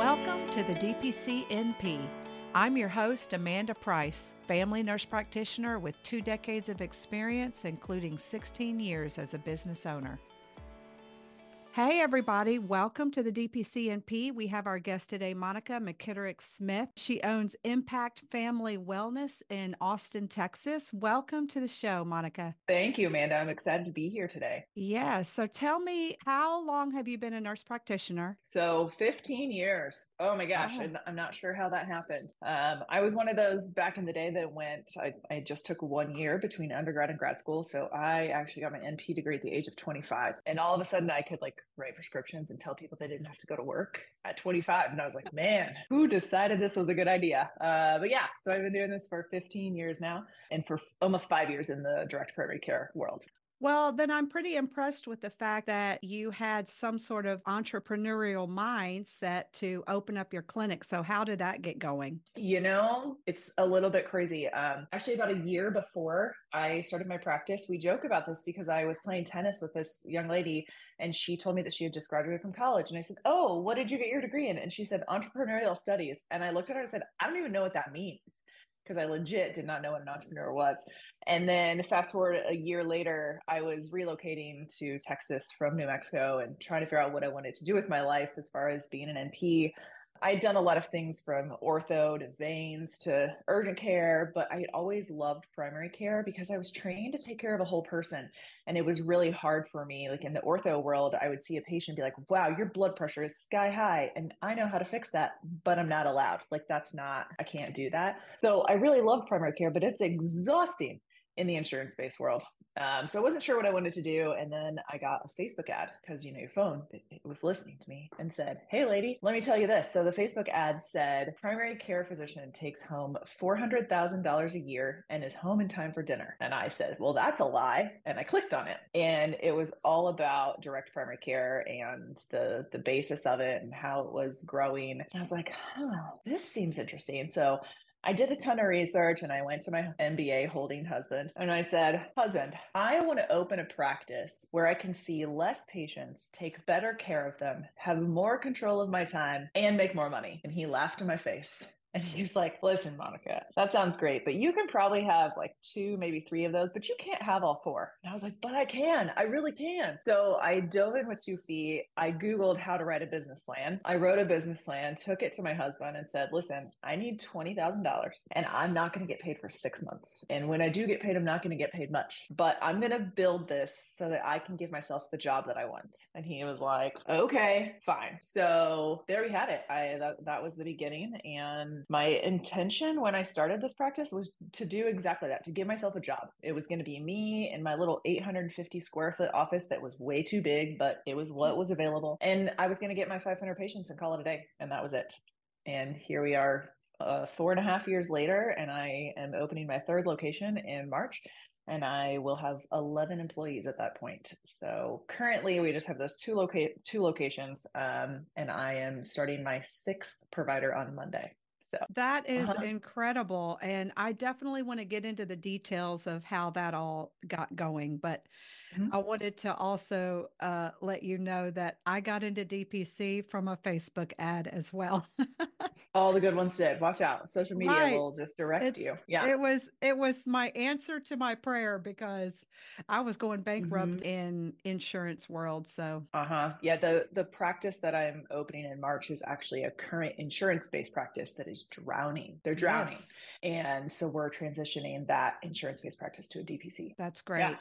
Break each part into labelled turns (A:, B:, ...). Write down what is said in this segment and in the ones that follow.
A: Welcome to the DPC NP. I'm your host, Amanda Price, family nurse practitioner with two decades of experience, including 16 years as a business owner. Hey, everybody. Welcome to the DPCNP. We have our guest today, Monica McKitterick Smith. She owns Impact Family Wellness in Austin, Texas. Welcome to the show, Monica.
B: Thank you, Amanda. I'm excited to be here today.
A: Yeah. So tell me, how long have you been a nurse practitioner?
B: So 15 years. Oh my gosh. Oh. I'm not sure how that happened. Um, I was one of those back in the day that went, I, I just took one year between undergrad and grad school. So I actually got my NP degree at the age of 25. And all of a sudden I could like write prescriptions and tell people they didn't have to go to work at 25. And I was like, man, who decided this was a good idea? Uh, but yeah, so I've been doing this for 15 years now and for almost five years in the direct primary care world.
A: Well, then I'm pretty impressed with the fact that you had some sort of entrepreneurial mindset to open up your clinic. So, how did that get going?
B: You know, it's a little bit crazy. Um, actually, about a year before I started my practice, we joke about this because I was playing tennis with this young lady and she told me that she had just graduated from college. And I said, Oh, what did you get your degree in? And she said, Entrepreneurial studies. And I looked at her and said, I don't even know what that means because I legit did not know what an entrepreneur was. And then fast forward a year later, I was relocating to Texas from New Mexico and trying to figure out what I wanted to do with my life as far as being an NP. I'd done a lot of things from ortho to veins to urgent care, but I had always loved primary care because I was trained to take care of a whole person. And it was really hard for me. Like in the ortho world, I would see a patient be like, wow, your blood pressure is sky high. And I know how to fix that, but I'm not allowed. Like, that's not, I can't do that. So I really loved primary care, but it's exhausting in the insurance based world. Um, so I wasn't sure what I wanted to do. And then I got a Facebook ad because, you know, your phone it, it was listening to me and said, Hey, lady, let me tell you this. So the Facebook ad said, primary care physician takes home $400,000 a year and is home in time for dinner. And I said, Well, that's a lie. And I clicked on it. And it was all about direct primary care and the, the basis of it and how it was growing. And I was like, Huh, this seems interesting. So I did a ton of research and I went to my MBA holding husband and I said, Husband, I want to open a practice where I can see less patients, take better care of them, have more control of my time, and make more money. And he laughed in my face. And he's like, listen, Monica, that sounds great, but you can probably have like two, maybe three of those, but you can't have all four. And I was like, but I can. I really can. So I dove in with two feet. I Googled how to write a business plan. I wrote a business plan, took it to my husband, and said, listen, I need $20,000 and I'm not going to get paid for six months. And when I do get paid, I'm not going to get paid much, but I'm going to build this so that I can give myself the job that I want. And he was like, okay, fine. So there we had it. I, that, that was the beginning. And my intention when I started this practice was to do exactly that, to give myself a job. It was going to be me in my little 850 square foot office that was way too big, but it was what was available. And I was going to get my 500 patients and call it a day. And that was it. And here we are uh, four and a half years later, and I am opening my third location in March and I will have 11 employees at that point. So currently we just have those two two locations um, and I am starting my sixth provider on Monday.
A: So that is uh-huh. incredible. And I definitely want to get into the details of how that all got going. But Mm-hmm. I wanted to also uh, let you know that I got into DPC from a Facebook ad as well.
B: All the good ones did. Watch out. Social media right. will just direct it's, you. Yeah.
A: It was it was my answer to my prayer because I was going bankrupt mm-hmm. in insurance world. So
B: uh-huh. Yeah, the the practice that I'm opening in March is actually a current insurance-based practice that is drowning. They're drowning. Yes. And so we're transitioning that insurance-based practice to a DPC.
A: That's great. Yeah.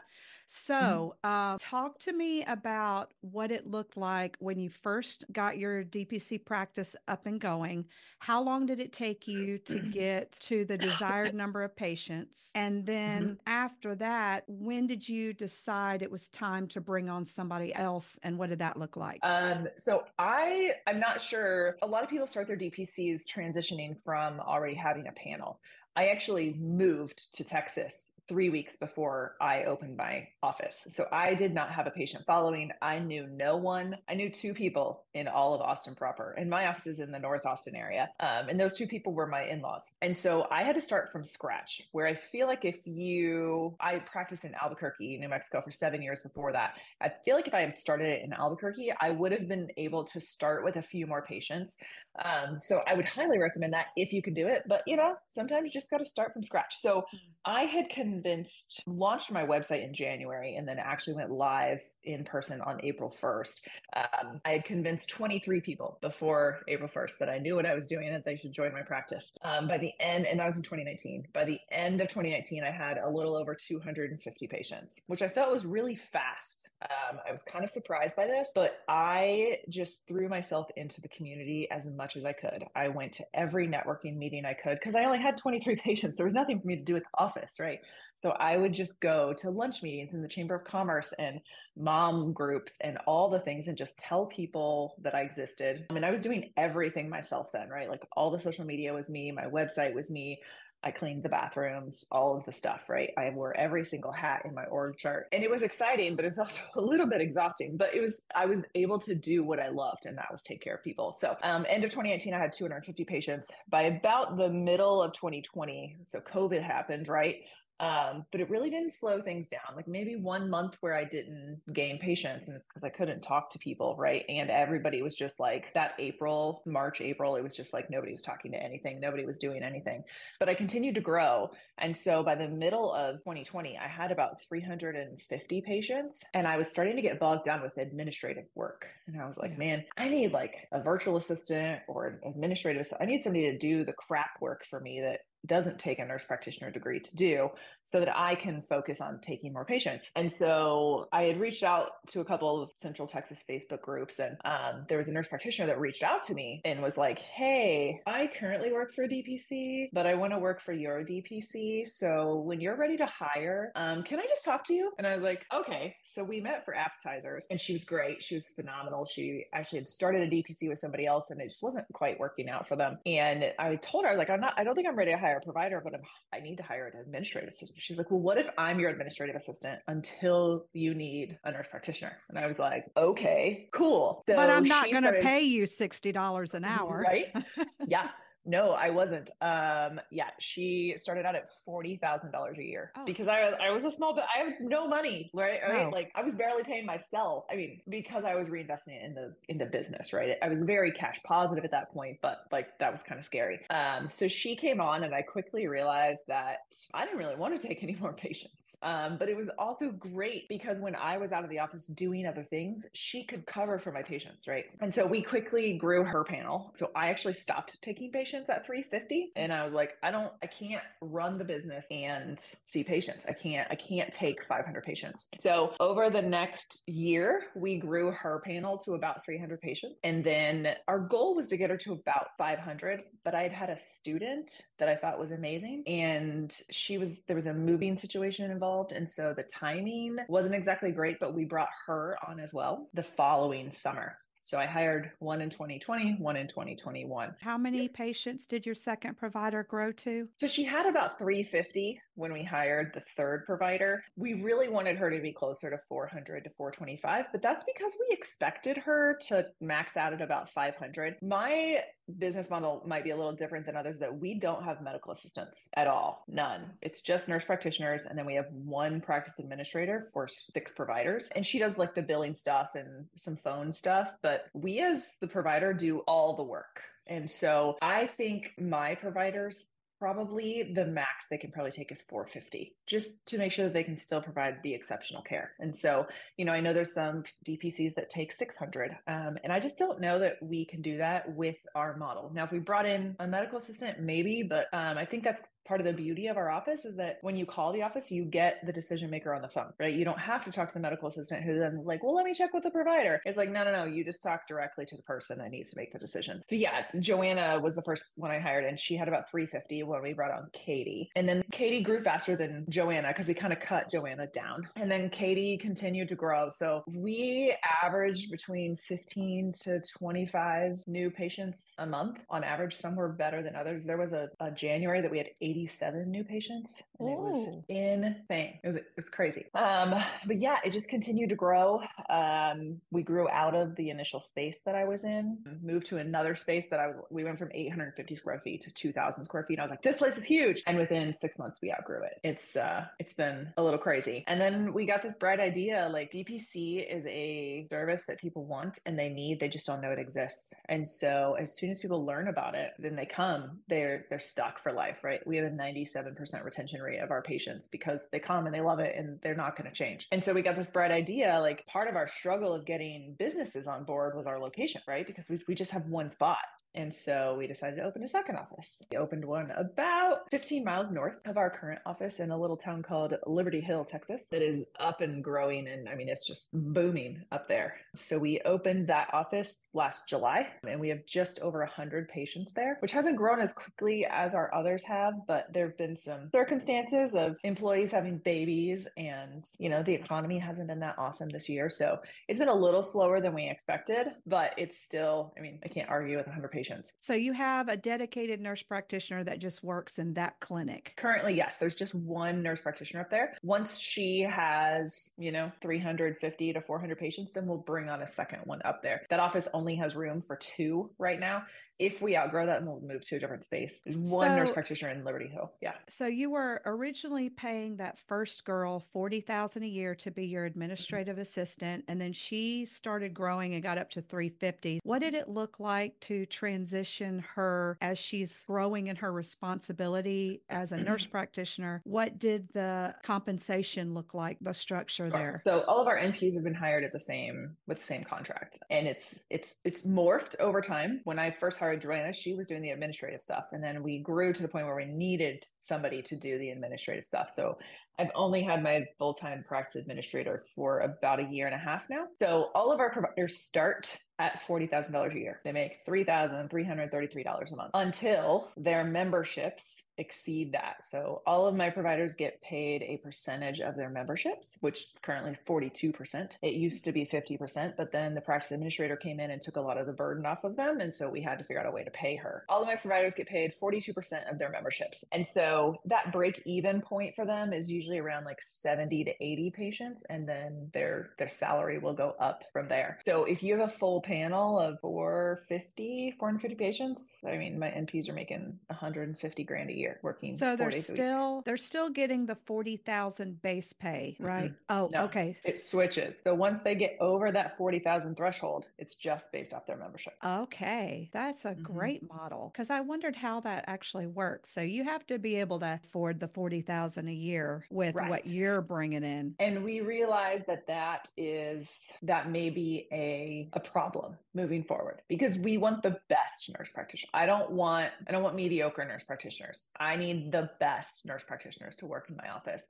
A: Mm-hmm. So, uh, talk to me about what it looked like when you first got your DPC practice up and going. How long did it take you to get to the desired number of patients? And then mm-hmm. after that, when did you decide it was time to bring on somebody else? And what did that look like?
B: Um, so I, I'm not sure. A lot of people start their DPCs transitioning from already having a panel. I actually moved to Texas three weeks before I opened my office. So I did not have a patient following. I knew no one. I knew two people in all of Austin proper, and my office is in the North Austin area. Um, and those two people were my in laws. And so I had to start from scratch, where I feel like if you, I practiced in Albuquerque, New Mexico for seven years before that. I feel like if I had started it in Albuquerque, I would have been able to start with a few more patients. Um, so I would highly recommend that if you can do it. But, you know, sometimes you just got to start from scratch. So mm. I had convinced, launched my website in January and then actually went live in person on April 1st. Um, I had convinced 23 people before April 1st that I knew what I was doing and that they should join my practice. Um, by the end, and that was in 2019, by the end of 2019, I had a little over 250 patients, which I felt was really fast. Um, I was kind of surprised by this, but I just threw myself into the community as much as I could. I went to every networking meeting I could because I only had 23 patients. There was nothing for me to do at the office, right? So I would just go to lunch meetings in the Chamber of Commerce and mom groups and all the things and just tell people that I existed. I mean, I was doing everything myself then, right? Like all the social media was me, my website was me. I cleaned the bathrooms, all of the stuff, right? I wore every single hat in my org chart. And it was exciting, but it was also a little bit exhausting. But it was, I was able to do what I loved, and that was take care of people. So, um, end of 2018, I had 250 patients. By about the middle of 2020, so COVID happened, right? Um, but it really didn't slow things down. Like maybe one month where I didn't gain patients, and it's because I couldn't talk to people, right? And everybody was just like that April, March, April, it was just like nobody was talking to anything, nobody was doing anything. But I continued to grow. And so by the middle of 2020, I had about 350 patients, and I was starting to get bogged down with administrative work. And I was like, yeah. man, I need like a virtual assistant or an administrative. I need somebody to do the crap work for me that doesn't take a nurse practitioner degree to do so that I can focus on taking more patients. And so I had reached out to a couple of Central Texas Facebook groups, and um, there was a nurse practitioner that reached out to me and was like, Hey, I currently work for DPC, but I want to work for your DPC. So when you're ready to hire, um, can I just talk to you? And I was like, Okay. So we met for appetizers, and she was great. She was phenomenal. She actually had started a DPC with somebody else, and it just wasn't quite working out for them. And I told her, I was like, I'm not, I don't think I'm ready to hire a provider, but I'm, I need to hire an administrative assistant She's like, well, what if I'm your administrative assistant until you need a nurse practitioner? And I was like, okay, cool.
A: So but I'm not going to pay you $60 an hour.
B: Right. yeah. No, I wasn't. Um, yeah, she started out at forty thousand dollars a year oh. because I was I was a small but I have no money, right? right? No. Like I was barely paying myself. I mean, because I was reinvesting it in the in the business, right? I was very cash positive at that point, but like that was kind of scary. Um, so she came on, and I quickly realized that I didn't really want to take any more patients. Um, but it was also great because when I was out of the office doing other things, she could cover for my patients, right? And so we quickly grew her panel. So I actually stopped taking patients patients at 350 and i was like i don't i can't run the business and see patients. I can't i can't take 500 patients. So over the next year we grew her panel to about 300 patients and then our goal was to get her to about 500 but i had had a student that i thought was amazing and she was there was a moving situation involved and so the timing wasn't exactly great but we brought her on as well the following summer so I hired one in 2020, one in 2021.
A: How many patients did your second provider grow to?
B: So she had about 350 when we hired the third provider. We really wanted her to be closer to 400 to 425, but that's because we expected her to max out at about 500. My business model might be a little different than others that we don't have medical assistants at all. None. It's just nurse practitioners. And then we have one practice administrator for six providers. And she does like the billing stuff and some phone stuff. But we, as the provider, do all the work. And so I think my providers probably the max they can probably take is 450 just to make sure that they can still provide the exceptional care. And so you know i know there's some dpcs that take 600 um, and i just don't know that we can do that with our model. Now if we brought in a medical assistant maybe but um, i think that's part of the beauty of our office is that when you call the office, you get the decision maker on the phone, right? You don't have to talk to the medical assistant who then like, well, let me check with the provider. It's like, no, no, no. You just talk directly to the person that needs to make the decision. So yeah, Joanna was the first one I hired and she had about 350 when we brought on Katie. And then Katie grew faster than Joanna because we kind of cut Joanna down. And then Katie continued to grow. So we averaged between 15 to 25 new patients a month on average. Some were better than others. There was a, a January that we had 80 87 new patients. And it was insane. It was, it was crazy. Um, but yeah, it just continued to grow. Um, we grew out of the initial space that I was in, moved to another space that I was, we went from 850 square feet to 2000 square feet. I was like, this place is huge. And within six months, we outgrew it. It's, uh, it's been a little crazy. And then we got this bright idea like DPC is a service that people want and they need, they just don't know it exists. And so as soon as people learn about it, then they come, they're, they're stuck for life, right? We have a 97% retention rate of our patients because they come and they love it and they're not going to change. And so we got this bright idea. Like part of our struggle of getting businesses on board was our location, right? Because we, we just have one spot. And so we decided to open a second office. We opened one about 15 miles north of our current office in a little town called Liberty Hill, Texas, that is up and growing. And I mean, it's just booming up there. So we opened that office last July and we have just over 100 patients there, which hasn't grown as quickly as our others have. But there have been some circumstances of employees having babies and, you know, the economy hasn't been that awesome this year. So it's been a little slower than we expected, but it's still, I mean, I can't argue with 100 patients patients.
A: So you have a dedicated nurse practitioner that just works in that clinic.
B: Currently, yes, there's just one nurse practitioner up there. Once she has, you know, 350 to 400 patients, then we'll bring on a second one up there. That office only has room for two right now if we outgrow that, we'll move to a different space. There's one so, nurse practitioner in Liberty Hill. Yeah.
A: So you were originally paying that first girl forty thousand a year to be your administrative mm-hmm. assistant, and then she started growing and got up to three fifty. What did it look like to transition her as she's growing in her responsibility as a nurse practitioner? What did the compensation look like? The structure there.
B: So all of our NPs have been hired at the same with the same contract, and it's it's it's morphed over time. When I first hired hired Joanna, she was doing the administrative stuff. And then we grew to the point where we needed somebody to do the administrative stuff. So I've only had my full time practice administrator for about a year and a half now. So all of our providers start at $40,000 a year. They make $3,333 a month until their memberships exceed that. So all of my providers get paid a percentage of their memberships, which currently is 42%. It used to be 50%, but then the practice administrator came in and took a lot of the burden off of them. And so we had to figure out a way to pay her. All of my providers get paid 42% of their memberships. And so that break even point for them is usually around like 70 to 80 patients. And then their, their salary will go up from there. So if you have a full panel of 450, 450 patients. I mean, my NPs are making 150 grand a year working.
A: So they're still they're still getting the 40,000 base pay, right? Mm-hmm. Oh, no, okay.
B: It switches. So once they get over that 40,000 threshold, it's just based off their membership.
A: Okay. That's a mm-hmm. great model cuz I wondered how that actually works. So you have to be able to afford the 40,000 a year with right. what you're bringing in.
B: And we realize that that is that may be a a problem moving forward because we want the best nurse practitioner. I don't want I don't want mediocre nurse practitioners. I need the best nurse practitioners to work in my office.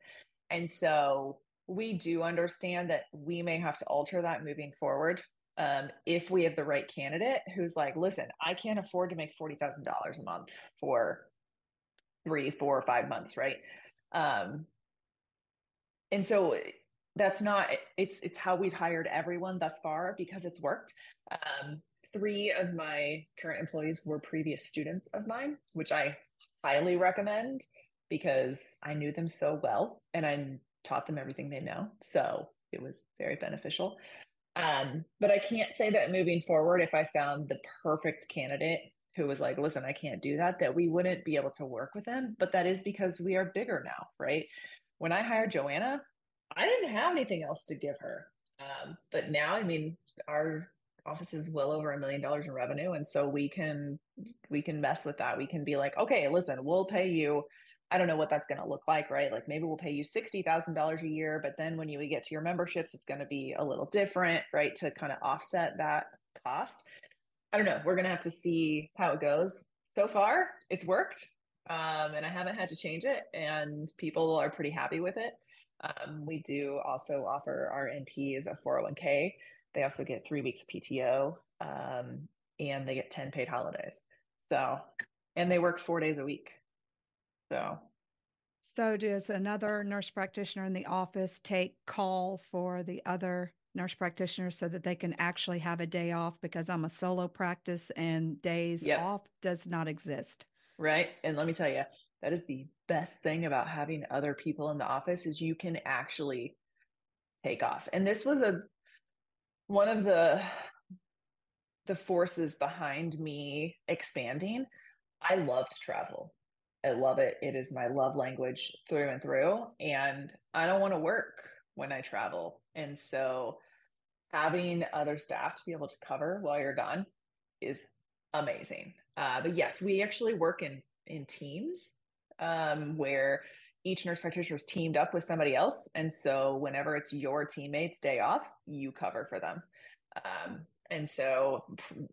B: And so we do understand that we may have to alter that moving forward um, if we have the right candidate who's like, listen, I can't afford to make forty thousand dollars a month for three, four, five months, right? Um, and so that's not it's it's how we've hired everyone thus far because it's worked um, three of my current employees were previous students of mine which i highly recommend because i knew them so well and i taught them everything they know. So it was very beneficial. Um, but i can't say that moving forward if i found the perfect candidate who was like listen i can't do that that we wouldn't be able to work with them. But that is because we are bigger now right? When i hired joanna I didn't have anything else to give her. Um, but now, I mean, our office is well over a million dollars in revenue, and so we can we can mess with that. We can be like, okay, listen, we'll pay you. I don't know what that's going to look like, right? Like maybe we'll pay you sixty thousand dollars a year, but then when you get to your memberships, it's going to be a little different, right? To kind of offset that cost. I don't know. We're going to have to see how it goes. So far, it's worked, um, and I haven't had to change it, and people are pretty happy with it. Um, we do also offer our NPs a 401k. They also get three weeks PTO um, and they get 10 paid holidays. So, and they work four days a week. So,
A: so does another nurse practitioner in the office take call for the other nurse practitioners so that they can actually have a day off because I'm a solo practice and days yep. off does not exist.
B: Right. And let me tell you, that is the best thing about having other people in the office is you can actually take off. And this was a one of the the forces behind me expanding. I love to travel. I love it. It is my love language through and through. And I don't want to work when I travel. And so having other staff to be able to cover while you're gone is amazing. Uh, but yes, we actually work in in teams um, where each nurse practitioner is teamed up with somebody else, and so whenever it's your teammates' day off, you cover for them. Um, and so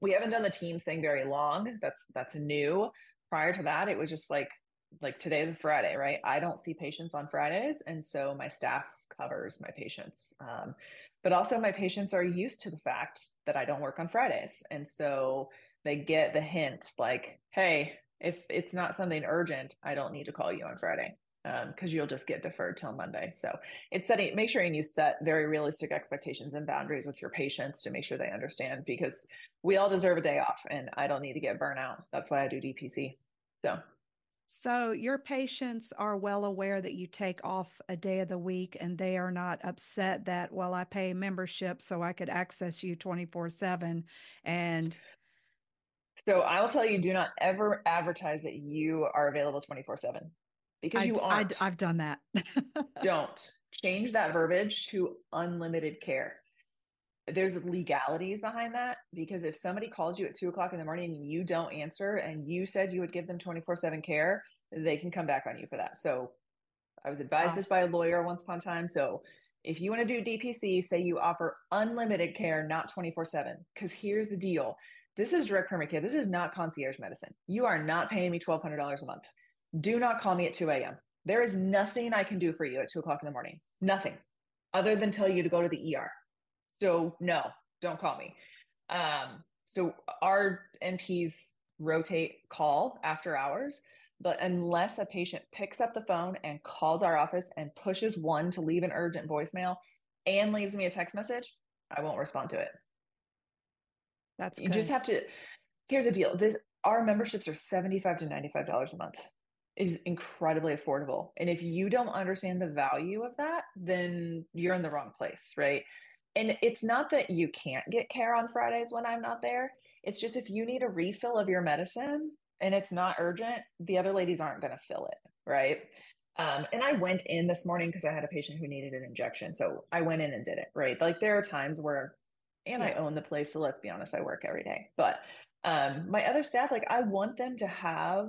B: we haven't done the teams thing very long. That's that's new. Prior to that, it was just like like today's a Friday, right? I don't see patients on Fridays, and so my staff covers my patients. Um, but also, my patients are used to the fact that I don't work on Fridays, and so they get the hint, like, "Hey, if it's not something urgent, I don't need to call you on Friday." Because um, you'll just get deferred till Monday. So it's setting, make sure and you set very realistic expectations and boundaries with your patients to make sure they understand because we all deserve a day off and I don't need to get burnout. That's why I do DPC. So.
A: So your patients are well aware that you take off a day of the week and they are not upset that, well, I pay membership so I could access you 24 seven and
B: so I will tell you, do not ever advertise that you are available 24 seven because I, you aren't.
A: I, have done that.
B: Don't change that verbiage to unlimited care. There's legalities behind that because if somebody calls you at two o'clock in the morning and you don't answer and you said you would give them 24 7 care, they can come back on you for that. So I was advised wow. this by a lawyer once upon a time. So if you want to do DPC, say you offer unlimited care, not 24 7. Because here's the deal this is direct primary care. This is not concierge medicine. You are not paying me $1,200 a month do not call me at 2 a.m. There is nothing I can do for you at 2 o'clock in the morning. Nothing other than tell you to go to the ER. So, no, don't call me. Um, so, our NPs rotate call after hours, but unless a patient picks up the phone and calls our office and pushes one to leave an urgent voicemail and leaves me a text message, I won't respond to it.
A: That's
B: you just have to. Here's the deal: this our memberships are seventy-five to ninety-five dollars a month is incredibly affordable. And if you don't understand the value of that, then you're in the wrong place, right? And it's not that you can't get care on Fridays when I'm not there. It's just if you need a refill of your medicine and it's not urgent, the other ladies aren't going to fill it, right? Um, and I went in this morning because I had a patient who needed an injection. So I went in and did it, right? Like there are times where, and yeah. I own the place. So let's be honest, I work every day. But um, my other staff, like I want them to have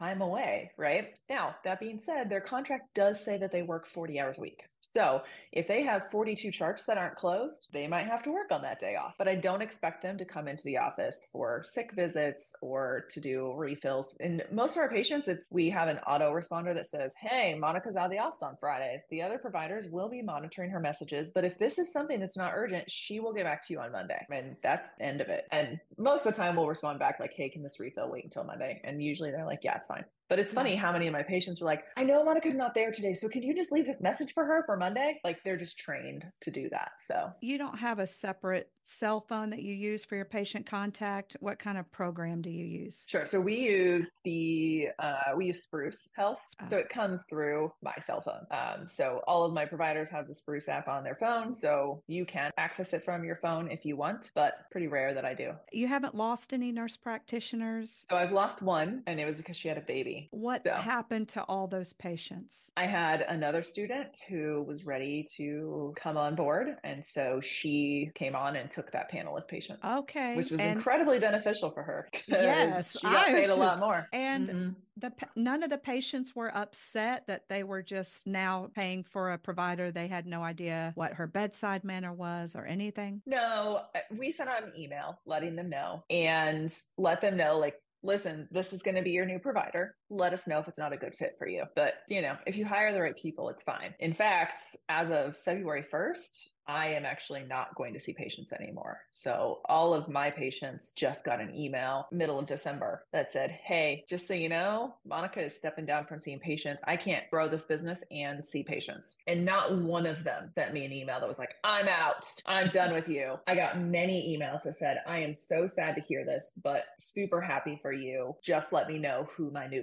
B: time away, right? Now, that being said, their contract does say that they work 40 hours a week. So if they have 42 charts that aren't closed, they might have to work on that day off. But I don't expect them to come into the office for sick visits or to do refills. In most of our patients, it's we have an auto responder that says, Hey, Monica's out of the office on Fridays. The other providers will be monitoring her messages. But if this is something that's not urgent, she will get back to you on Monday. And that's the end of it. And most of the time we'll respond back like, Hey, can this refill wait until Monday? And usually they're like, Yeah, it's fine. But it's funny how many of my patients were like, I know Monica's not there today. So can you just leave a message for her for Monday? Like they're just trained to do that. So
A: you don't have a separate cell phone that you use for your patient contact. What kind of program do you use?
B: Sure. So we use the, uh, we use Spruce Health. Oh. So it comes through my cell phone. Um, so all of my providers have the Spruce app on their phone. So you can access it from your phone if you want, but pretty rare that I do.
A: You haven't lost any nurse practitioners?
B: So I've lost one and it was because she had a baby.
A: What
B: so,
A: happened to all those patients?
B: I had another student who was ready to come on board. And so she came on and took that panel of patients.
A: Okay.
B: Which was and incredibly beneficial for her. Yes. She got I paid a lot more.
A: And mm-hmm. the none of the patients were upset that they were just now paying for a provider. They had no idea what her bedside manner was or anything.
B: No, uh, we sent out an email letting them know and let them know like listen, this is going to be your new provider. Let us know if it's not a good fit for you. But, you know, if you hire the right people, it's fine. In fact, as of February 1st, I am actually not going to see patients anymore. So all of my patients just got an email middle of December that said, Hey, just so you know, Monica is stepping down from seeing patients. I can't grow this business and see patients. And not one of them sent me an email that was like, I'm out. I'm done with you. I got many emails that said, I am so sad to hear this, but super happy for you. Just let me know who my new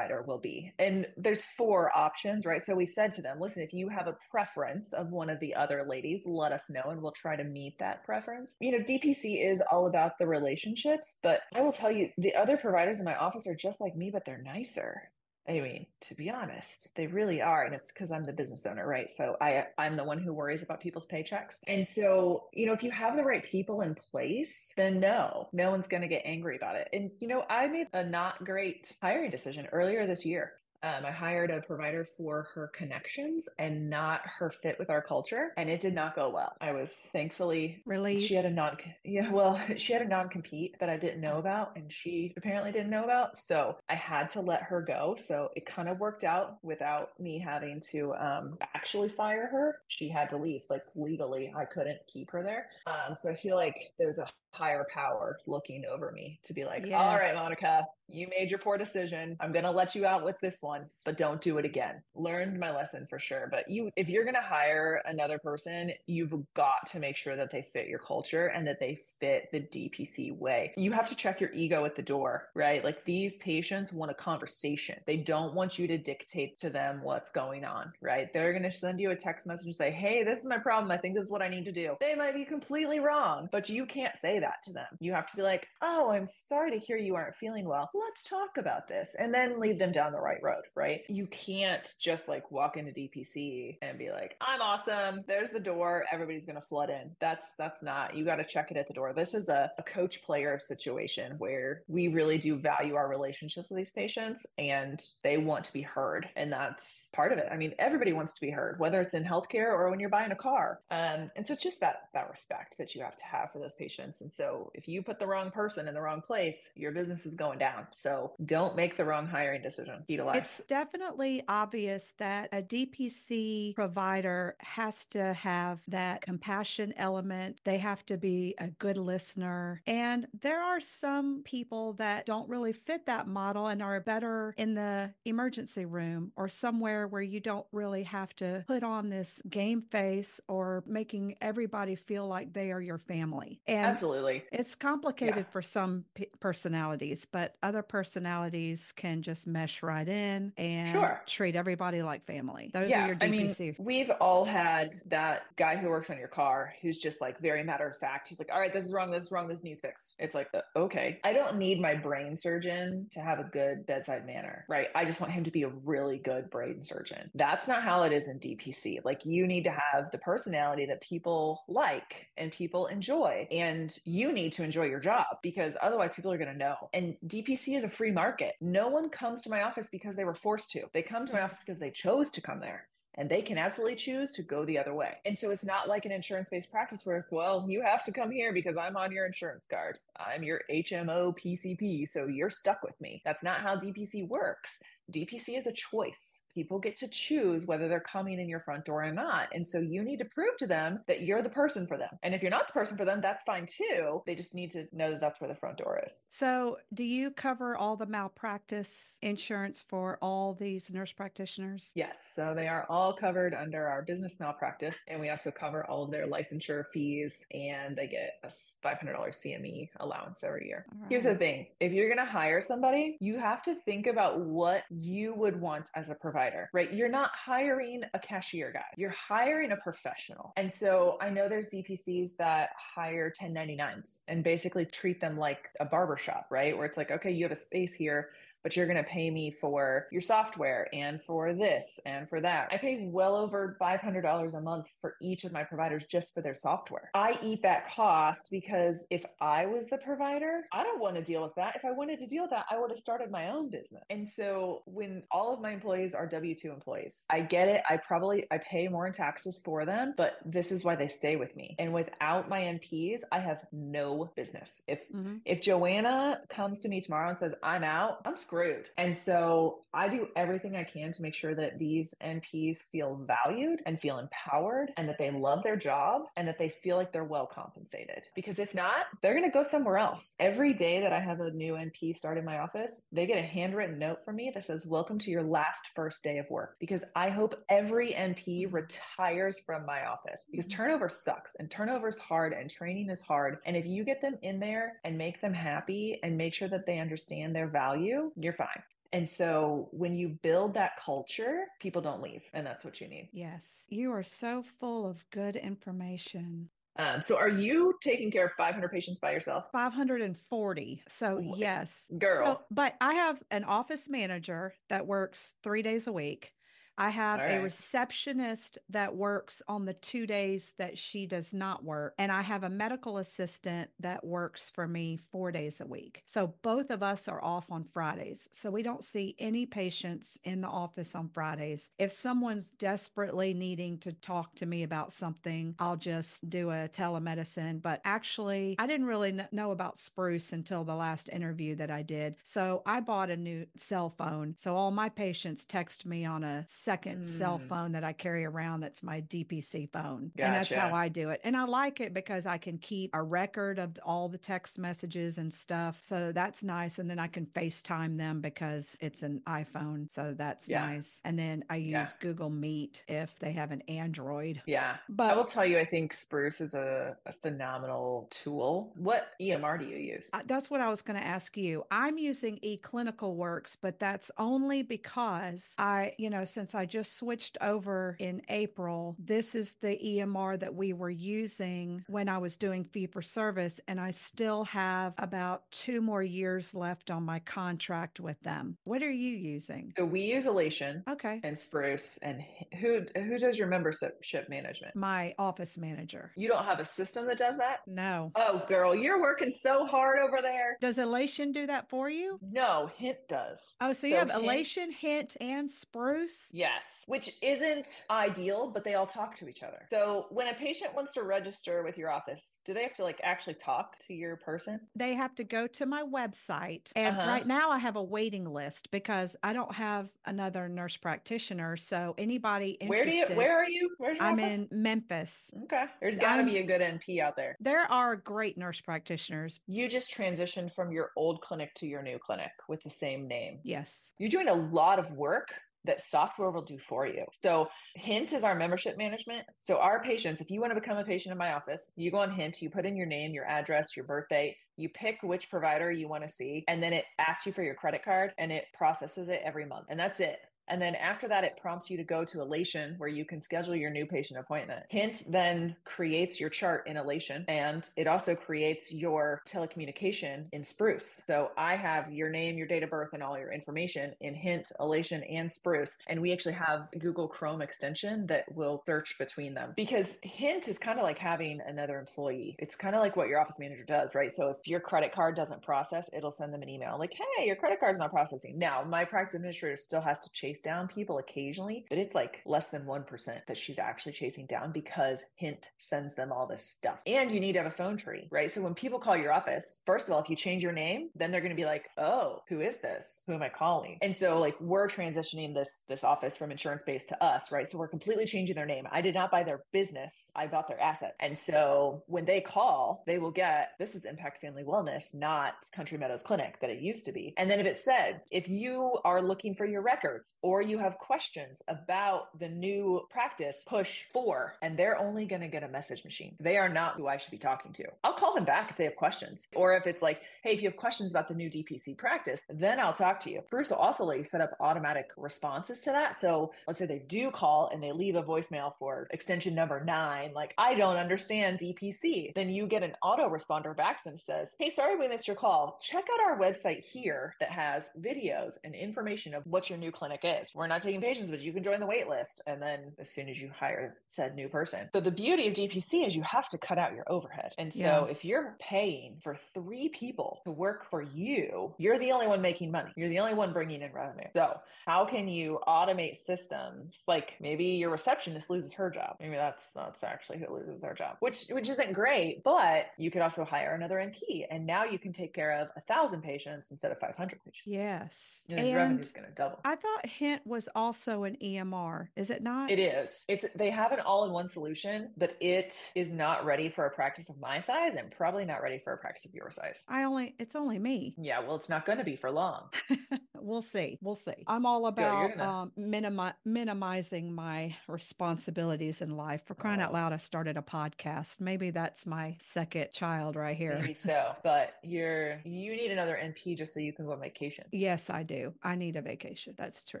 B: will be. And there's four options, right? So we said to them, listen, if you have a preference of one of the other ladies, let us know and we'll try to meet that preference. You know, DPC is all about the relationships, but I will tell you, the other providers in my office are just like me, but they're nicer. I mean, to be honest, they really are. And it's because I'm the business owner, right? So I I'm the one who worries about people's paychecks. And so, you know, if you have the right people in place, then no, no one's gonna get angry about it. And you know, I made a not great hiring decision earlier this year. Um, I hired a provider for her connections and not her fit with our culture, and it did not go well. I was thankfully
A: really
B: she had a non yeah well she had a non compete that I didn't know about, and she apparently didn't know about, so I had to let her go. So it kind of worked out without me having to um, actually fire her. She had to leave, like legally, I couldn't keep her there. Um, so I feel like there's a higher power looking over me to be like, yes. all right, Monica, you made your poor decision. I'm going to let you out with this one, but don't do it again. Learned my lesson for sure. But you, if you're going to hire another person, you've got to make sure that they fit your culture and that they fit the DPC way. You have to check your ego at the door, right? Like these patients want a conversation. They don't want you to dictate to them what's going on, right? They're going to send you a text message and say, Hey, this is my problem. I think this is what I need to do. They might be completely wrong, but you can't say that to them. You have to be like, oh, I'm sorry to hear you aren't feeling well. Let's talk about this and then lead them down the right road, right? You can't just like walk into DPC and be like, I'm awesome. There's the door. Everybody's going to flood in. That's, that's not, you got to check it at the door. This is a, a coach player situation where we really do value our relationships with these patients and they want to be heard. And that's part of it. I mean, everybody wants to be heard, whether it's in healthcare or when you're buying a car. Um, and so it's just that, that respect that you have to have for those patients. And so if you put the wrong person in the wrong place, your business is going down. So don't make the wrong hiring decision.
A: It's definitely obvious that a DPC provider has to have that compassion element. They have to be a good listener. And there are some people that don't really fit that model and are better in the emergency room or somewhere where you don't really have to put on this game face or making everybody feel like they are your family.
B: And Absolutely.
A: It's complicated yeah. for some p- personalities, but other personalities can just mesh right in and sure. treat everybody like family. Those yeah, are your DPC.
B: I mean, we've all had that guy who works on your car who's just like very matter of fact. He's like, all right, this is wrong, this is wrong, this needs fixed. It's like, uh, okay. I don't need my brain surgeon to have a good bedside manner, right? I just want him to be a really good brain surgeon. That's not how it is in DPC. Like, you need to have the personality that people like and people enjoy. And you need to enjoy your job because otherwise people are going to know. And DPC is a free market. No one comes to my office because they were forced to. They come to my office because they chose to come there and they can absolutely choose to go the other way. And so it's not like an insurance based practice where, well, you have to come here because I'm on your insurance card. I'm your HMO PCP, so you're stuck with me. That's not how DPC works. DPC is a choice. People get to choose whether they're coming in your front door or not. And so you need to prove to them that you're the person for them. And if you're not the person for them, that's fine too. They just need to know that that's where the front door is.
A: So, do you cover all the malpractice insurance for all these nurse practitioners?
B: Yes. So, they are all covered under our business malpractice. And we also cover all of their licensure fees and they get a $500 CME allowance every year. Right. Here's the thing if you're going to hire somebody, you have to think about what you would want as a provider, right? You're not hiring a cashier guy, you're hiring a professional. And so I know there's DPCs that hire 1099s and basically treat them like a barbershop, right? Where it's like, okay, you have a space here but you're going to pay me for your software and for this and for that. I pay well over $500 a month for each of my providers just for their software. I eat that cost because if I was the provider, I don't want to deal with that. If I wanted to deal with that, I would have started my own business. And so when all of my employees are W2 employees, I get it. I probably I pay more in taxes for them, but this is why they stay with me. And without my NPs, I have no business. If mm-hmm. if Joanna comes to me tomorrow and says, "I'm out," I'm screwed screwed. And so I do everything I can to make sure that these NPs feel valued and feel empowered and that they love their job and that they feel like they're well compensated. Because if not, they're going to go somewhere else. Every day that I have a new NP start in my office, they get a handwritten note from me that says, Welcome to your last first day of work. Because I hope every NP retires from my office because mm-hmm. turnover sucks and turnover is hard and training is hard. And if you get them in there and make them happy and make sure that they understand their value, you're fine. And so when you build that culture, people don't leave. And that's what you need.
A: Yes. You are so full of good information.
B: Um, so are you taking care of 500 patients by yourself?
A: 540. So yes.
B: Girl.
A: So, but I have an office manager that works three days a week. I have right. a receptionist that works on the two days that she does not work. And I have a medical assistant that works for me four days a week. So both of us are off on Fridays. So we don't see any patients in the office on Fridays. If someone's desperately needing to talk to me about something, I'll just do a telemedicine. But actually, I didn't really know about Spruce until the last interview that I did. So I bought a new cell phone. So all my patients text me on a second mm. cell phone that I carry around that's my DPC phone. Gotcha. And that's how I do it. And I like it because I can keep a record of all the text messages and stuff. So that's nice. And then I can FaceTime them because it's an iPhone. So that's yeah. nice. And then I use yeah. Google Meet if they have an Android.
B: Yeah. But I will tell you, I think Spruce is a, a phenomenal tool. What EMR do you use?
A: that's what I was going to ask you. I'm using eClinical Works, but that's only because I, you know, since since I just switched over in April, this is the EMR that we were using when I was doing fee for service. And I still have about two more years left on my contract with them. What are you using?
B: So we use Elation.
A: Okay.
B: And Spruce. And who who does your membership management?
A: My office manager.
B: You don't have a system that does that?
A: No.
B: Oh, girl, you're working so hard over there.
A: Does Elation do that for you?
B: No, Hint does.
A: Oh, so you have Hint, Elation, Hint, and Spruce?
B: Yes, which isn't ideal, but they all talk to each other. So when a patient wants to register with your office, do they have to like actually talk to your person?
A: They have to go to my website. And uh-huh. right now I have a waiting list because I don't have another nurse practitioner. So anybody interested,
B: Where do you where are you?
A: Where's your I'm office? in Memphis.
B: Okay. There's gotta I'm, be a good NP out there.
A: There are great nurse practitioners.
B: You just transitioned from your old clinic to your new clinic with the same name.
A: Yes.
B: You're doing a lot of work that software will do for you. So Hint is our membership management. So our patients, if you want to become a patient in my office, you go on Hint, you put in your name, your address, your birthday, you pick which provider you want to see, and then it asks you for your credit card and it processes it every month. And that's it. And then after that, it prompts you to go to Elation where you can schedule your new patient appointment. Hint then creates your chart in Elation and it also creates your telecommunication in Spruce. So I have your name, your date of birth, and all your information in Hint, Elation, and Spruce. And we actually have Google Chrome extension that will search between them because Hint is kind of like having another employee. It's kind of like what your office manager does, right? So if your credit card doesn't process, it'll send them an email like, hey, your credit card's not processing. Now, my practice administrator still has to chase chase down people occasionally, but it's like less than 1% that she's actually chasing down because Hint sends them all this stuff. And you need to have a phone tree, right? So when people call your office, first of all, if you change your name, then they're going to be like, "Oh, who is this? Who am I calling?" And so like we're transitioning this this office from insurance based to us, right? So we're completely changing their name. I did not buy their business. I bought their asset. And so when they call, they will get this is Impact Family Wellness, not Country Meadows Clinic that it used to be. And then if it said, if you are looking for your records or you have questions about the new practice, push four, and they're only going to get a message machine. They are not who I should be talking to. I'll call them back if they have questions. Or if it's like, hey, if you have questions about the new DPC practice, then I'll talk to you. Spruce will also let you set up automatic responses to that. So let's say they do call and they leave a voicemail for extension number nine, like, I don't understand DPC. Then you get an auto responder back to them says, hey, sorry we missed your call. Check out our website here that has videos and information of what your new clinic is is. We're not taking patients, but you can join the wait list. And then as soon as you hire said new person. So the beauty of DPC is you have to cut out your overhead. And so
A: Yeah.
B: if you're paying for three people to work for you, you're the only one making money. You're the only one bringing in revenue. So how can you automate systems? Like maybe your receptionist loses her job. Maybe that's that's actually who loses their job, which which isn't great. But you could also hire another NP, and now you can take care of a thousand patients instead of five hundred patients.
A: Yes.
B: And,
A: And
B: revenue's going to double.
A: I thought Hint was also an EMR. Is it not?
B: It is. It's they have an all-in-one solution, but it is not ready for a practice of my size and probably not ready for a practice of your size.
A: I only it's only me.
B: Yeah, well, it's not going to be for long.
A: we'll see. We'll see. I'm all about
B: gonna-
A: um, minimi- minimizing my responsibilities in life. For crying out
B: Oh.
A: loud, I started a podcast. Maybe that's my second child right here.
B: Maybe so, but you're you need another NP just so you can go on vacation.
A: Yes, I do. I need a vacation. That's true.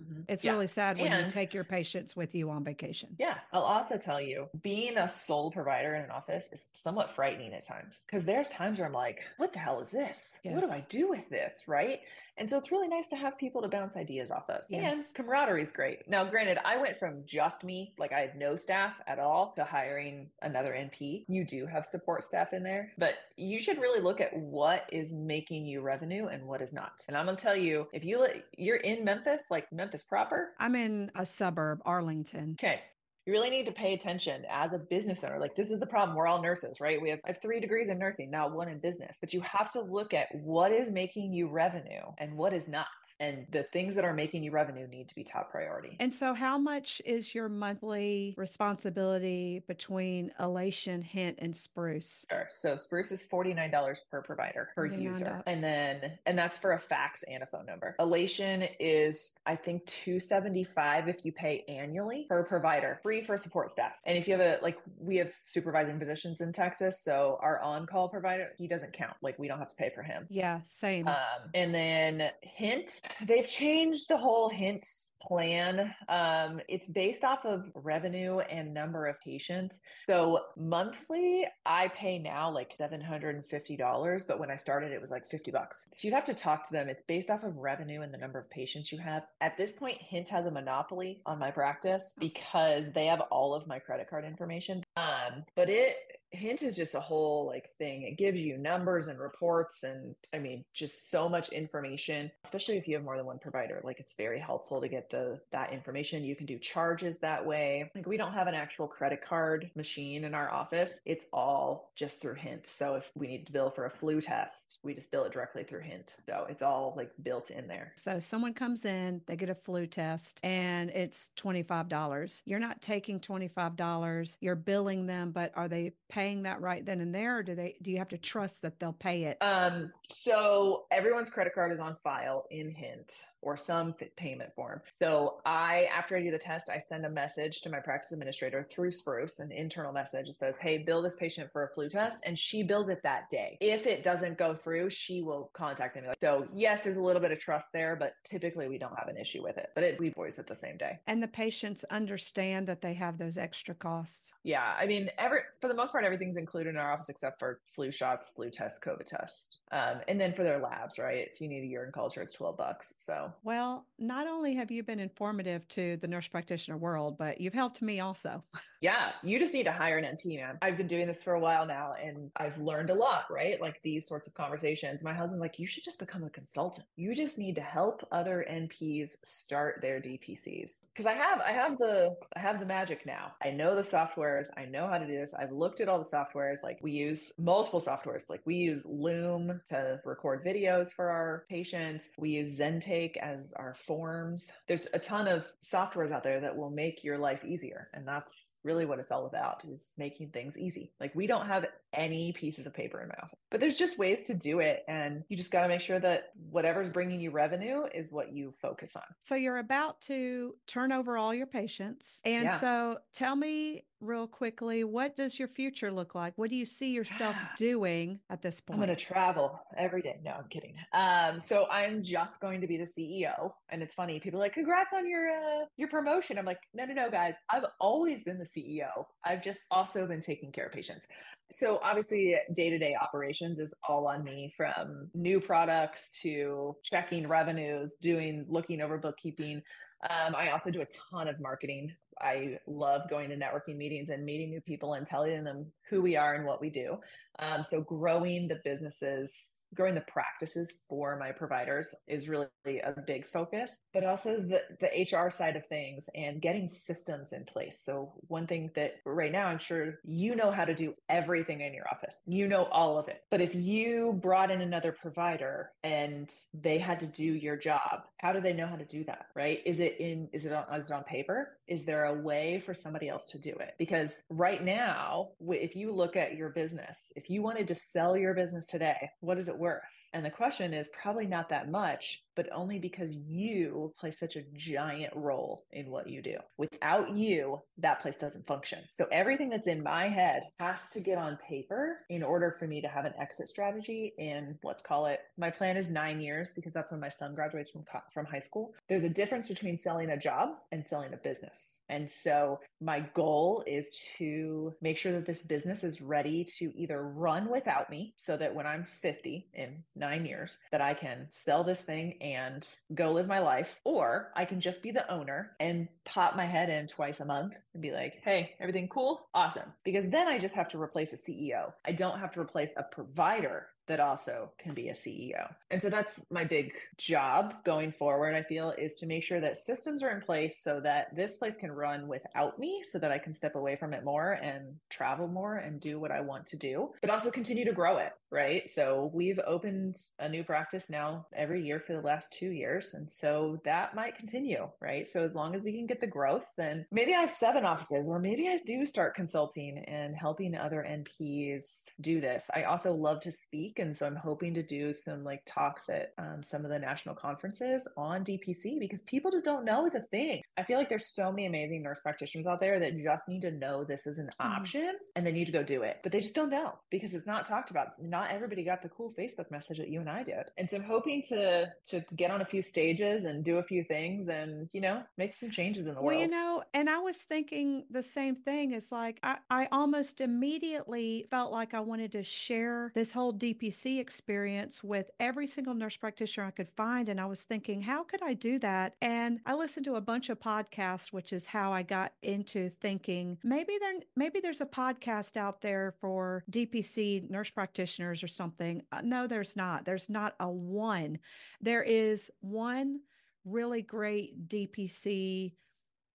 B: Mhm.
A: It's
B: Yeah.
A: really sad when you take your patients with you on vacation.
B: Yeah, I'll also tell you, being a sole provider in an office is somewhat frightening at times because there's times where I'm like, what the hell is this? What do I do with this? Right. And so it's really nice to have people to bounce ideas off of.
A: Yes.
B: And camaraderie is great. Now, granted, I went from just me, like I had no staff at all, to hiring another NP. You do have support staff in there, but you should really look at what is making you revenue and what is not. And I'm going to tell you, if you let, you're in Memphis, like Memphis proper,
A: I'm in a suburb, Arlington.
B: Okay. You really need to pay attention as a business owner. Like this is the problem. We're all nurses, right? We have, I have three degrees in nursing, not one in business. But you have to look at what is making you revenue and what is not. And the things that are making you revenue need to be top priority.
A: And so, how much is your monthly responsibility between Elation, Hint, and Spruce?
B: Sure. So Spruce is $49 per provider, per user.
A: $49.
B: And then, and that's for a fax and a phone number. Elation is, I think, 275 if you pay annually per provider, free for support staff. And if you have a, like, we have supervising physicians in Texas. So our on call provider, he doesn't count. Like, we don't have to pay for him.
A: Yeah, same.
B: Um, and then Hint, they've changed the whole Hint plan. Um, it's based off of revenue and number of patients. So monthly, I pay now like seven hundred and fifty dollars, but when I started, it was like fifty bucks. So you'd have to talk to them. It's based off of revenue and the number of patients you have. At this point, Hint has a monopoly on my practice because they have all of my credit card information. Um, but it Hint is just a whole like thing. It gives you numbers and reports and I mean just so much information, especially if you have more than one provider. Like it's very helpful to get the that information. You can do charges that way. Like we don't have an actual credit card machine in our office. It's all just through Hint. So if we need to bill for a flu test, we just bill it directly through Hint. So it's all like built in there.
A: So someone comes in, they get a flu test, and it's $25. You're not taking $25, you're billing them, but are they paying that right then and there or do they do you have to trust that they'll pay it?
B: Um, so everyone's credit card is on file in Hint or some payment form. So I, after I do the test, I send a message to my practice administrator through Spruce, an internal message that says, "Hey, bill this patient for a flu test," and she bills it that day. If it doesn't go through, she will contact me. So yes, there's a little bit of trust there, but typically we don't have an issue with it. But it, we voice it the same day.
A: and the patients understand that they have those extra costs.
B: Yeah, I mean, every for the most part, everything's included in our office except for flu shots, flu test, COVID test, um, and then for their labs, right? If you need a urine culture, it's twelve bucks. So
A: Well, not only have you been informative to the nurse practitioner world, but you've helped me also.
B: yeah, you just need to hire an NP, man. I've been doing this for a while now, and I've learned a lot, right? Like these sorts of conversations. My husband's like, you should just become a consultant. You just need to help other NPs start their DPCs because I have, I have the, I have the magic now. I know the softwares. I know how to do this. I've looked at all the softwares. Like we use multiple softwares. Like we use Loom to record videos for our patients. We use Zentake as our forms. There's a ton of softwares out there that will make your life easier. And that's really what it's all about is making things easy. Like we don't have any pieces of paper in my office, but there's just ways to do it. And you just got to make sure that whatever's bringing you revenue is what you focus on.
A: So you're about to turn over all your patients. And
B: Yeah.
A: so tell me real quickly, what does your future look like? What do you see yourself doing at this point?
B: I'm going to travel every day. No, I'm kidding. Um, so I'm just going to be the CEO, and it's funny. People are like, "Congrats on your uh, your promotion." I'm like, "No, no, no, guys. I've always been the CEO. I've just also been taking care of patients." So obviously, day to day operations is all on me, from new products to checking revenues, doing looking over bookkeeping. Um, I also do a ton of marketing. I love going to networking meetings and meeting new people and telling them who we are and what we do. Um, so growing the businesses, growing the practices for my providers is really a big focus, but also the, the HR side of things and getting systems in place. So one thing that right now, I'm sure you know how to do everything in your office. You know all of it. But if you brought in another provider and they had to do your job, how do they know how to do that? Right? Is it in, is it on, is it on paper? Is there a way for somebody else to do it? Because right now, if you you look at your business, if you wanted to sell your business today, what is it worth? And the question is probably not that much, but only because you play such a giant role in what you do. Without you, that place doesn't function. So everything that's in my head has to get on paper in order for me to have an exit strategy in let's call it my plan is 9 years because that's when my son graduates from from high school. There's a difference between selling a job and selling a business. And so my goal is to make sure that this business is ready to either run without me so that when I'm 50 in 9 years that I can sell this thing and go live my life, or I can just be the owner and pop my head in twice a month and be like, hey, everything cool? Awesome. Because then I just have to replace a CEO. I don't have to replace a provider that also can be a CEO. And so that's my big job going forward, I feel, is to make sure that systems are in place so that this place can run without me so that I can step away from it more and travel more and do what I want to do, but also continue to grow it, right? So we've opened a new practice now every year for the last two years. And so that might continue, right? So as long as we can get the growth, then maybe I have seven offices, or maybe I do start consulting and helping other NPs do this. I also love to speak and so I'm hoping to do some like talks at um, some of the national conferences on DPC because people just don't know it's a thing. I feel like there's so many amazing nurse practitioners out there that just need to know this is an mm. option and they need to go do it, but they just don't know because it's not talked about. Not everybody got the cool Facebook message that you and I did. And so I'm hoping to to get on a few stages and do a few things and you know make some changes in the
A: well,
B: world.
A: Well, you know, and I was thinking the same thing. It's like I, I almost immediately felt like I wanted to share this whole DPC experience with every single nurse practitioner I could find. And I was thinking, how could I do that? And I listened to a bunch of podcasts, which is how I got into thinking maybe there maybe there's a podcast out there for DPC nurse practitioners or something. Uh, no, there's not. There's not a one. There is one really great DPC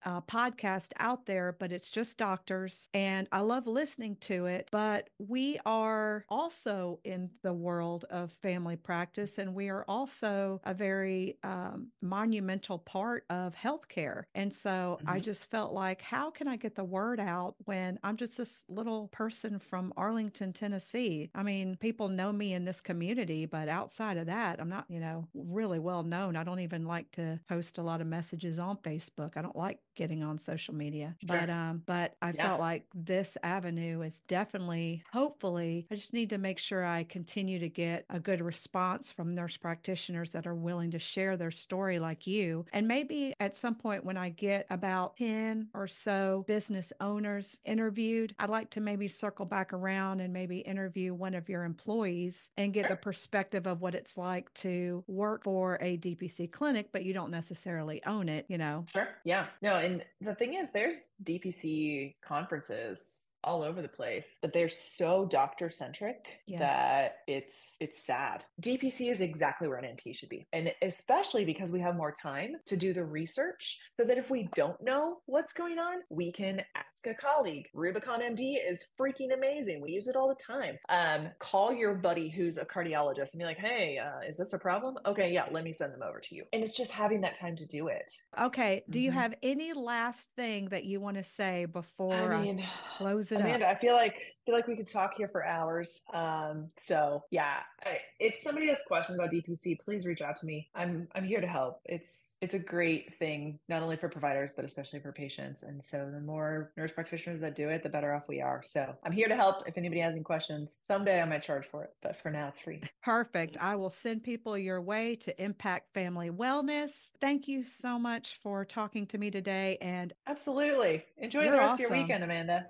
A: uh, podcast out there, but it's just doctors. And I love listening to it. But we are also in the world of family practice, and we are also a very um, monumental part of healthcare. And so mm-hmm. I just felt like, how can I get the word out when I'm just this little person from Arlington, Tennessee? I mean, people know me in this community, but outside of that, I'm not, you know, really well known. I don't even like to post a lot of messages on Facebook. I don't like getting on social media. Sure. But um, but I yeah. felt like this avenue is definitely, hopefully, I just need to make sure I continue to get a good response from nurse practitioners that are willing to share their story like you. And maybe at some point when I get about 10 or so business owners interviewed, I'd like to maybe circle back around and maybe interview one of your employees and get sure. the perspective of what it's like to work for a DPC clinic, but you don't necessarily own it, you know?
B: Sure. Yeah. No, and the thing is, there's DPC conferences all over the place but they're so doctor centric yes. that it's it's sad. Dpc is exactly where an np should be and especially because we have more time to do the research so that if we don't know what's going on we can ask a colleague. Rubicon md is freaking amazing. We use it all the time. Um, call your buddy who's a cardiologist and be like hey uh, is this a problem? Okay yeah let me send them over to you. And it's just having that time to do it.
A: Okay do mm-hmm. you have any last thing that you want to say before I mean, closing it
B: Amanda,
A: up.
B: I feel like feel like we could talk here for hours. Um, so yeah, I, if somebody has questions about DPC, please reach out to me. I'm I'm here to help. It's it's a great thing not only for providers but especially for patients. And so the more nurse practitioners that do it, the better off we are. So I'm here to help. If anybody has any questions, someday I might charge for it, but for now it's free.
A: Perfect. I will send people your way to impact family wellness. Thank you so much for talking to me today. And
B: absolutely enjoy the rest
A: awesome.
B: of your weekend, Amanda.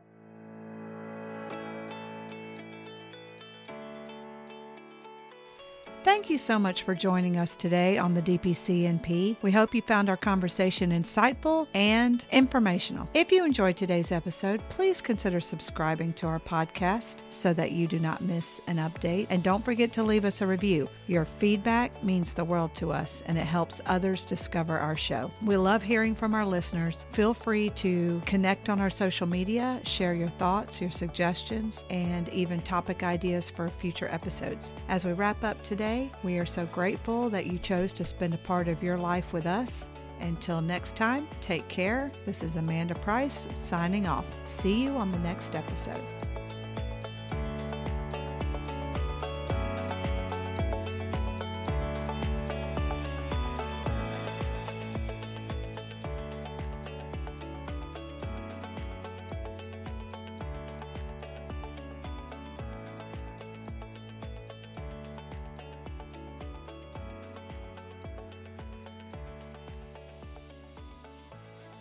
A: Thank you so much for joining us today on the DPCNP. We hope you found our conversation insightful and informational. If you enjoyed today's episode, please consider subscribing to our podcast so that you do not miss an update. And don't forget to leave us a review. Your feedback means the world to us and it helps others discover our show. We love hearing from our listeners. Feel free to connect on our social media, share your thoughts, your suggestions, and even topic ideas for future episodes. As we wrap up today, we are so grateful that you chose to spend a part of your life with us. Until next time, take care. This is Amanda Price signing off. See you on the next episode.